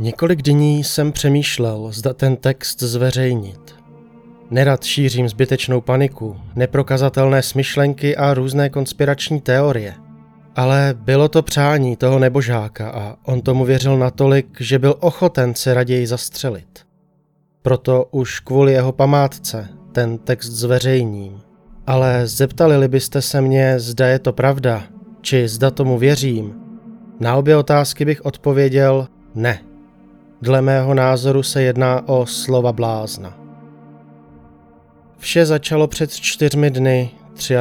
Několik dní jsem přemýšlel, zda ten text zveřejnit. Nerad šířím zbytečnou paniku, neprokazatelné smyšlenky a různé konspirační teorie. Ale bylo to přání toho nebožáka a on tomu věřil natolik, že byl ochoten se raději zastřelit. Proto už kvůli jeho památce ten text zveřejním. Ale zeptali byste se mě, zda je to pravda, či zda tomu věřím. Na obě otázky bych odpověděl ne. Dle mého názoru se jedná o slova blázna. Vše začalo před čtyřmi dny,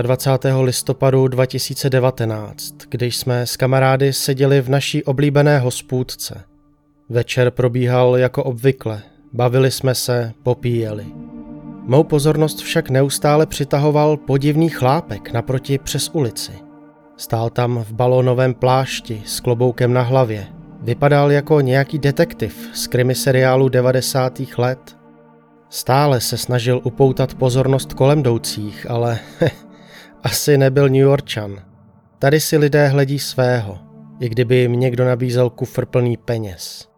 23. listopadu 2019, když jsme s kamarády seděli v naší oblíbené hospůdce. Večer probíhal jako obvykle, bavili jsme se, popíjeli. Mou pozornost však neustále přitahoval podivný chlápek naproti přes ulici. Stál tam v balónovém plášti s kloboukem na hlavě. Vypadal jako nějaký detektiv z krimi seriálu 90. let. Stále se snažil upoutat pozornost kolem jdoucích, ale asi nebyl New Yorkčan. Tady si lidé hledí svého, i kdyby jim někdo nabízel kufr plný peněz.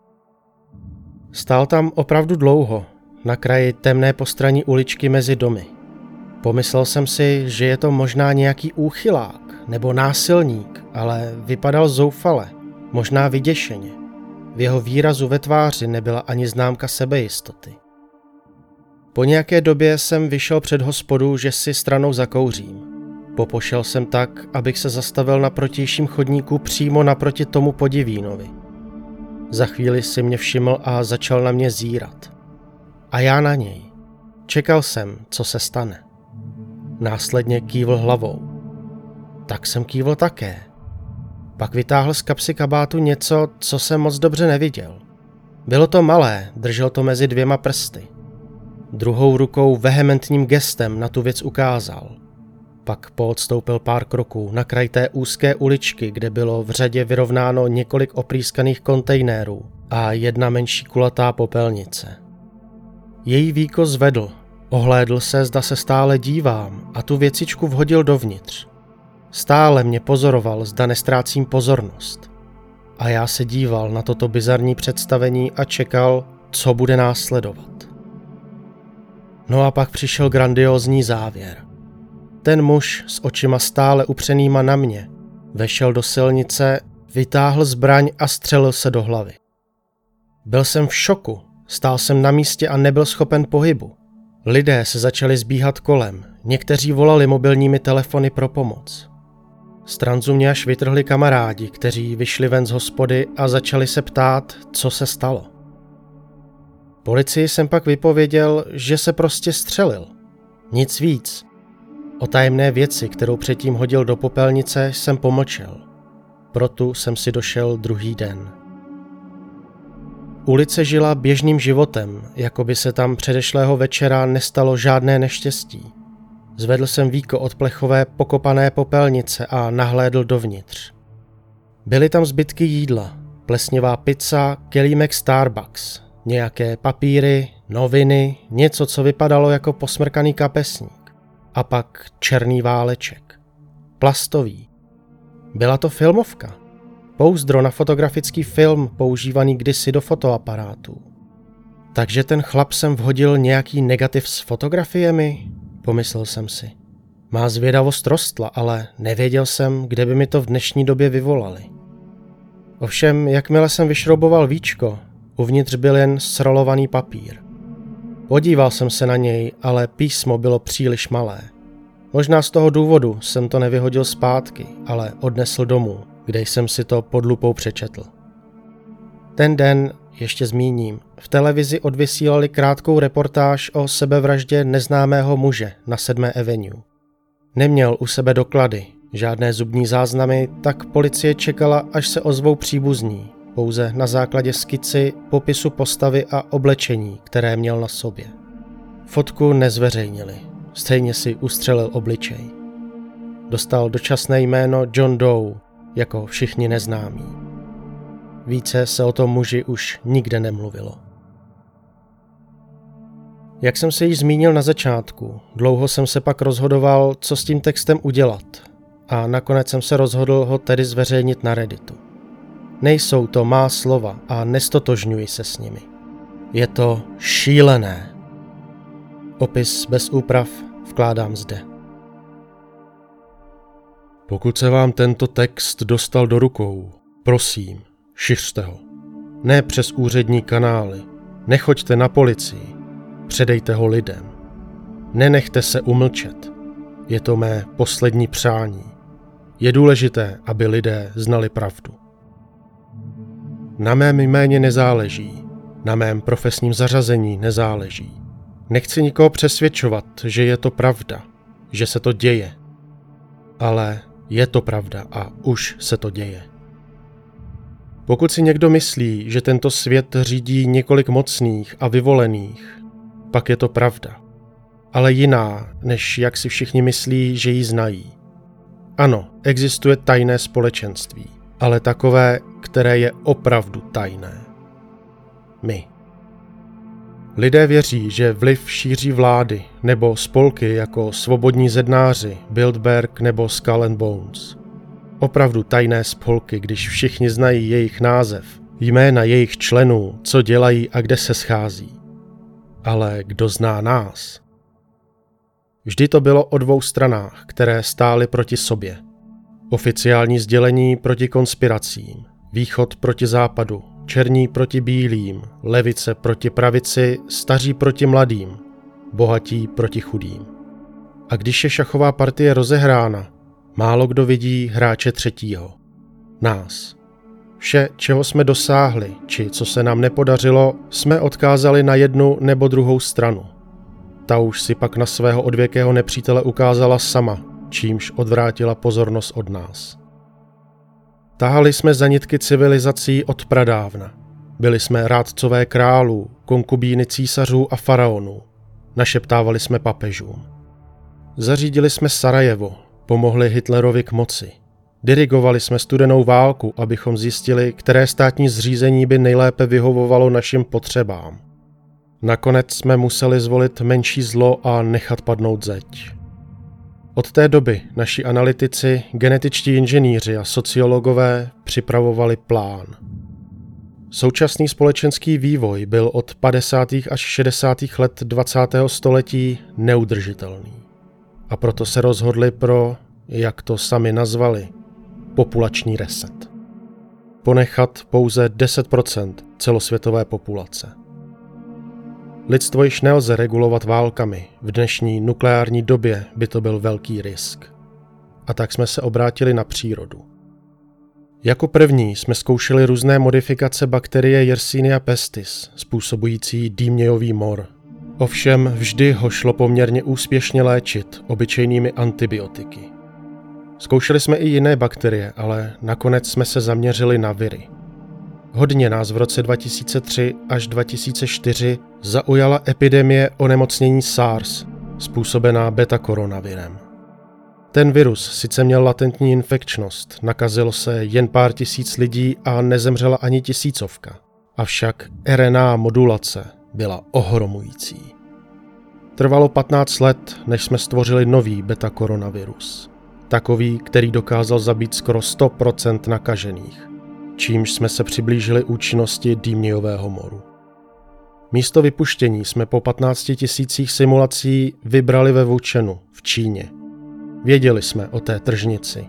Stál tam opravdu dlouho, na kraji temné postraní uličky mezi domy. Pomyslel jsem si, že je to možná nějaký úchylák nebo násilník, ale vypadal zoufale, možná vyděšeně. V jeho výrazu ve tváři nebyla ani známka sebejistoty. Po nějaké době jsem vyšel před hospodu, že si stranou zakouřím. Popošel jsem tak, abych se zastavil na protějším chodníku přímo naproti tomu podivínovi. Za chvíli si mě všiml a začal na mě zírat. A já na něj. Čekal jsem, co se stane. Následně kývl hlavou. Tak jsem kývl také. Pak vytáhl z kapsy kabátu něco, co jsem moc dobře neviděl. Bylo to malé, držel to mezi dvěma prsty. Druhou rukou vehementním gestem na tu věc ukázal. Pak poodstoupil pár kroků na kraj té úzké uličky, kde bylo v řadě vyrovnáno několik oprýskaných kontejnerů a jedna menší kulatá popelnice. Její víko zvedl, ohlédl se, zda se stále dívám a tu věcičku vhodil dovnitř. Stále mě pozoroval, zda nestrácím pozornost. A já se díval na toto bizarní představení a čekal, co bude následovat. No a pak přišel grandiózní závěr. Ten muž s očima stále upřenýma na mě vešel do silnice, vytáhl zbraň a střelil se do hlavy. Byl jsem v šoku, stál jsem na místě a nebyl schopen pohybu. Lidé se začali zbíhat kolem, někteří volali mobilními telefony pro pomoc. Z tranzu mě až vytrhli kamarádi, kteří vyšli ven z hospody a začali se ptát, co se stalo. Policii jsem pak vypověděl, že se prostě střelil. Nic víc. O tajemné věci, kterou předtím hodil do popelnice, jsem pomlčel. Proto jsem si došel druhý den. Ulice žila běžným životem, jako by se tam předešlého večera nestalo žádné neštěstí. Zvedl jsem víko od plechové pokopané popelnice a nahlédl dovnitř. Byly tam zbytky jídla, plesnivá pizza, kelímek Starbucks, nějaké papíry, noviny, něco, co vypadalo jako posmrkaný kapesník. A pak černý váleček. Plastový. Byla to filmovka. Pouzdro na fotografický film používaný kdysi do fotoaparátů. Takže ten chlap sem vhodil nějaký negativ s fotografiemi? Pomyslel jsem si. Má zvědavost rostla, ale nevěděl jsem, kde by mi to v dnešní době vyvolali. Ovšem, jakmile jsem vyšrouboval víčko, uvnitř byl jen srolovaný papír. Podíval jsem se na něj, ale písmo bylo příliš malé. Možná z toho důvodu jsem to nevyhodil zpátky, ale odnesl domů, kde jsem si to pod lupou přečetl. Ten den ještě zmíním. V televizi odvysílali krátkou reportáž o sebevraždě neznámého muže na 7. Avenue. Neměl u sebe doklady, žádné zubní záznamy, tak policie čekala, až se ozvou příbuzní, pouze na základě skici, popisu postavy a oblečení, které měl na sobě. Fotku nezveřejnili, stejně si ustřelil obličej. Dostal dočasné jméno John Doe, jako všichni neznámí. Více se o tom muži už nikde nemluvilo. Jak jsem se již zmínil na začátku, dlouho jsem se pak rozhodoval, co s tím textem udělat a nakonec jsem se rozhodl ho tedy zveřejnit na Redditu. Nejsou to má slova a nestotožňuji se s nimi. Je to šílené. Opis bez úprav vkládám zde. Pokud se vám tento text dostal do rukou, prosím, šiřte ho. Ne přes úřední kanály. Nechoďte na policii. Předejte ho lidem. Nenechte se umlčet. Je to mé poslední přání. Je důležité, aby lidé znali pravdu. Na mém jméně nezáleží, na mém profesním zařazení nezáleží. Nechci nikoho přesvědčovat, že je to pravda, že se to děje. Ale je to pravda a už se to děje. Pokud si někdo myslí, že tento svět řídí několik mocných a vyvolených, pak je to pravda. Ale jiná, než jak si všichni myslí, že ji znají. Ano, existuje tajné společenství, ale takové, které je opravdu tajné. My. Lidé věří, že vliv šíří vlády nebo spolky jako Svobodní zednáři, Bildberg nebo Skull and Bones. Opravdu tajné spolky, když všichni znají jejich název, jména jejich členů, co dělají a kde se schází. Ale kdo zná nás? Vždy to bylo o dvou stranách, které stály proti sobě. Oficiální sdělení proti konspiracím, východ proti západu, černí proti bílým, levice proti pravici, staří proti mladým, bohatí proti chudým. A když je šachová partie rozehrána, málo kdo vidí hráče třetího. Nás. Vše, čeho jsme dosáhli, či co se nám nepodařilo, jsme odkázali na jednu nebo druhou stranu. Ta už si pak na svého odvěkého nepřítele ukázala sama, čímž odvrátila pozornost od nás. Tahali jsme zanitky civilizací od pradávna. Byli jsme rádcové králů, konkubíny císařů a faraonů. Našeptávali jsme papežům. Zařídili jsme Sarajevo, pomohli Hitlerovi k moci. Dirigovali jsme studenou válku, abychom zjistili, které státní zřízení by nejlépe vyhovovalo našim potřebám. Nakonec jsme museli zvolit menší zlo a nechat padnout zeď. Od té doby naši analytici, genetičtí inženýři a sociologové připravovali plán. Současný společenský vývoj byl od 50. až 60. let 20. století neudržitelný. A proto se rozhodli pro, jak to sami nazvali, populační reset. Ponechat pouze 10% celosvětové populace. Lidstvo již nelze regulovat válkami, v dnešní nukleární době by to byl velký risk. A tak jsme se obrátili na přírodu. Jako první jsme zkoušeli různé modifikace bakterie Yersinia pestis, způsobující dýmějový mor. Ovšem vždy ho šlo poměrně úspěšně léčit obyčejnými antibiotiky. Zkoušeli jsme i jiné bakterie, ale nakonec jsme se zaměřili na viry – Hodně nás v roce 2003 až 2004 zaujala epidemie onemocnění SARS, způsobená beta-koronavirem. Ten virus sice měl latentní infekčnost, nakazilo se jen pár tisíc lidí a nezemřela ani tisícovka. Avšak RNA modulace byla ohromující. Trvalo 15 let, než jsme stvořili nový beta-koronavirus. Takový, který dokázal zabít skoro 100% nakažených čímž jsme se přiblížili účinnosti dýmňového moru. Místo vypuštění jsme po 15 tisících simulací vybrali ve Wuchenu v Číně. Věděli jsme o té tržnici.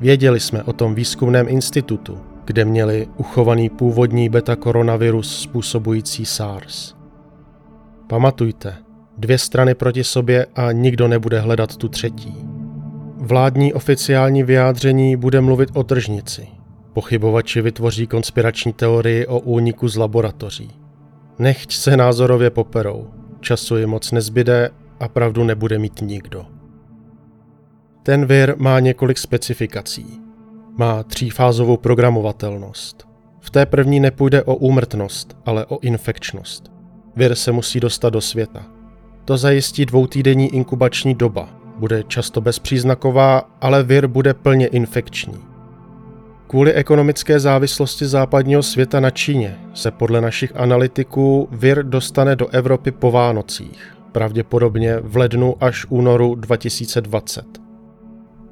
Věděli jsme o tom výzkumném institutu, kde měli uchovaný původní beta-koronavirus způsobující SARS. Pamatujte, dvě strany proti sobě a nikdo nebude hledat tu třetí. Vládní oficiální vyjádření bude mluvit o tržnici, Pochybovači vytvoří konspirační teorii o úniku z laboratoří. Nechť se názorově poperou, času je moc nezbyde a pravdu nebude mít nikdo. Ten vir má několik specifikací. Má třífázovou programovatelnost. V té první nepůjde o úmrtnost, ale o infekčnost. Vir se musí dostat do světa. To zajistí dvoutýdenní inkubační doba. Bude často bezpříznaková, ale vir bude plně infekční. Kvůli ekonomické závislosti západního světa na Číně se podle našich analytiků vir dostane do Evropy po Vánocích, pravděpodobně v lednu až únoru 2020.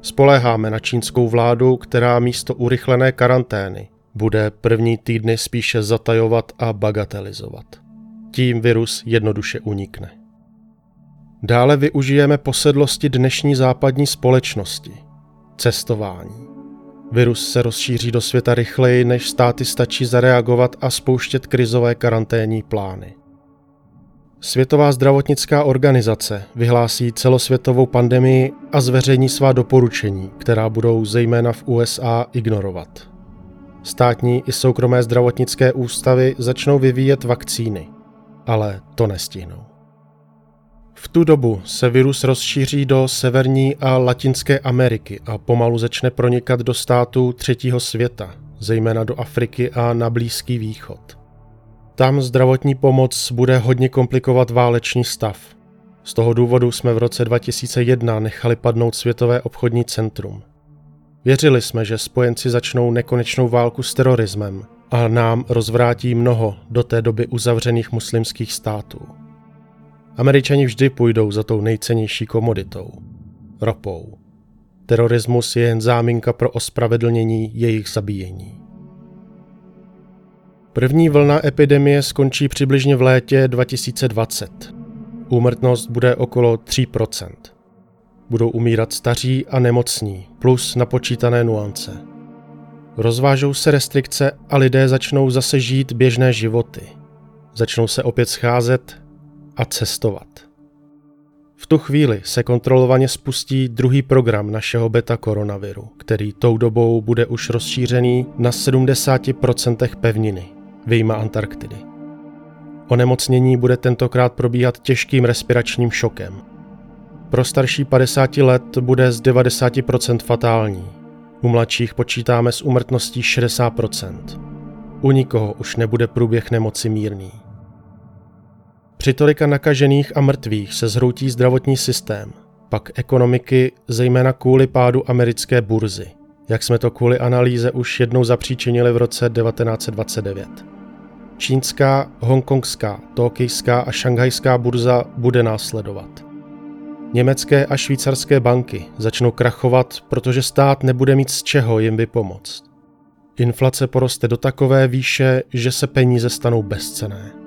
Spoléháme na čínskou vládu, která místo urychlené karantény bude první týdny spíše zatajovat a bagatelizovat. Tím virus jednoduše unikne. Dále využijeme posedlosti dnešní západní společnosti. Cestování. Virus se rozšíří do světa rychleji, než státy stačí zareagovat a spouštět krizové karanténní plány. Světová zdravotnická organizace vyhlásí celosvětovou pandemii a zveřejní svá doporučení, která budou zejména v USA ignorovat. Státní i soukromé zdravotnické ústavy začnou vyvíjet vakcíny, ale to nestihnou. V tu dobu se virus rozšíří do Severní a Latinské Ameriky a pomalu začne pronikat do států třetího světa, zejména do Afriky a na Blízký východ. Tam zdravotní pomoc bude hodně komplikovat válečný stav. Z toho důvodu jsme v roce 2001 nechali padnout Světové obchodní centrum. Věřili jsme, že spojenci začnou nekonečnou válku s terorismem a nám rozvrátí mnoho do té doby uzavřených muslimských států. Američani vždy půjdou za tou nejcennější komoditou – ropou. Terorismus je jen záminka pro ospravedlnění jejich zabíjení. První vlna epidemie skončí přibližně v létě 2020. Úmrtnost bude okolo 3%. Budou umírat staří a nemocní, plus napočítané nuance. Rozvážou se restrikce a lidé začnou zase žít běžné životy. Začnou se opět scházet a cestovat. V tu chvíli se kontrolovaně spustí druhý program našeho beta koronaviru, který tou dobou bude už rozšířený na 70% pevniny vyjma Antarktidy. Onemocnění bude tentokrát probíhat těžkým respiračním šokem. Pro starší 50 let bude z 90% fatální. U mladších počítáme s umrtností 60%. U nikoho už nebude průběh nemoci mírný. Při tolika nakažených a mrtvých se zhroutí zdravotní systém, pak ekonomiky, zejména kvůli pádu americké burzy, jak jsme to kvůli analýze už jednou zapříčinili v roce 1929. Čínská, hongkongská, tokijská a šanghajská burza bude následovat. Německé a švýcarské banky začnou krachovat, protože stát nebude mít z čeho jim vypomoct. Inflace poroste do takové výše, že se peníze stanou bezcené.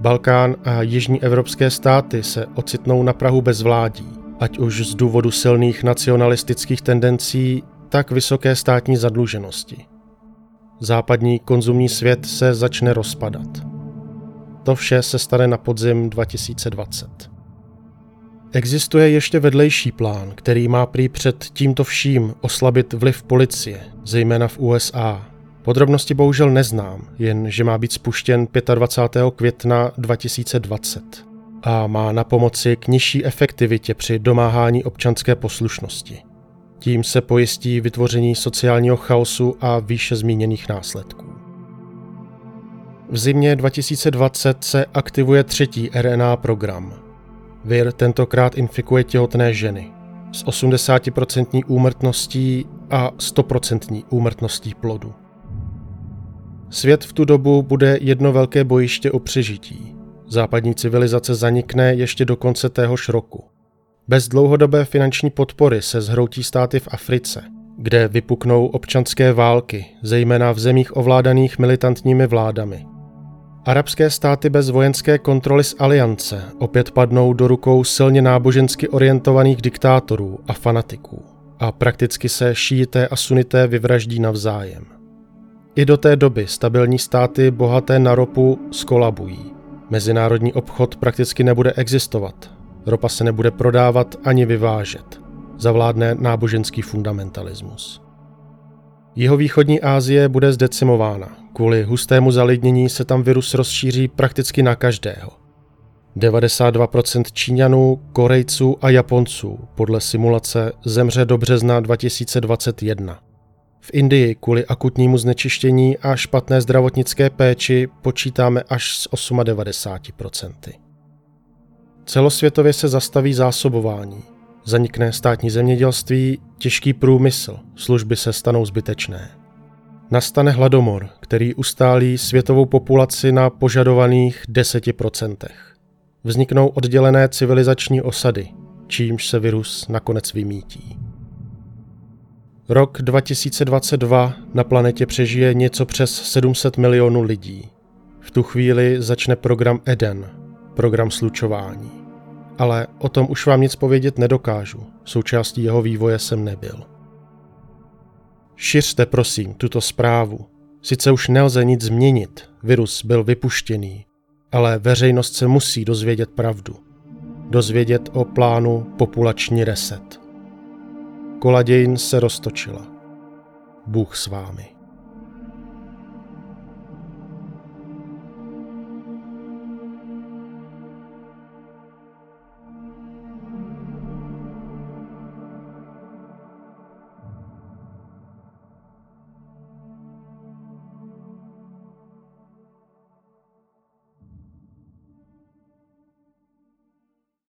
Balkán a jižní evropské státy se ocitnou na Prahu bezvládí, ať už z důvodu silných nacionalistických tendencí, tak vysoké státní zadluženosti. Západní konzumní svět se začne rozpadat. To vše se stane na podzim 2020. Existuje ještě vedlejší plán, který má prý před tímto vším oslabit vliv policie, zejména v USA. Podrobnosti bohužel neznám, jen že má být spuštěn 25. května 2020 a má na pomoci k nižší efektivitě při domáhání občanské poslušnosti. Tím se pojistí vytvoření sociálního chaosu a výše zmíněných následků. V zimě 2020 se aktivuje třetí RNA program. Vir tentokrát infikuje těhotné ženy s 80% úmrtností a 100% úmrtností plodu. Svět v tu dobu bude jedno velké bojiště o přežití. Západní civilizace zanikne ještě do konce téhož roku. Bez dlouhodobé finanční podpory se zhroutí státy v Africe, kde vypuknou občanské války, zejména v zemích ovládaných militantními vládami. Arabské státy bez vojenské kontroly z aliance opět padnou do rukou silně nábožensky orientovaných diktátorů a fanatiků a prakticky se šíité a sunité vyvraždí navzájem. I do té doby stabilní státy bohaté na ropu skolabují. Mezinárodní obchod prakticky nebude existovat Ropa se nebude prodávat ani vyvážet. Zavládne náboženský fundamentalismus. Jeho východní Asie bude zdecimována. Kvůli hustému zalidnění se tam virus rozšíří prakticky na každého. 92% Číňanů, Korejců a Japonců podle simulace zemře do března 2021. V Indii kvůli akutnímu znečištění a špatné zdravotnické péči počítáme až s 98%. Celosvětově se zastaví zásobování. Zanikne státní zemědělství, těžký průmysl, služby se stanou zbytečné. Nastane hladomor, který ustálí světovou populaci na požadovaných 10%. Vzniknou oddělené civilizační osady, čímž se virus nakonec vymítí. Rok 2022 na planetě přežije něco přes 700 milionů lidí. V tu chvíli začne program Eden, program slučování. Ale o tom už vám nic povědět nedokážu, součástí jeho vývoje jsem nebyl. Šiřte prosím tuto zprávu. Sice už nelze nic změnit, virus byl vypuštěný, ale veřejnost se musí dozvědět pravdu. Dozvědět o plánu populační reset. Kola dějin se roztočila. Bůh s vámi.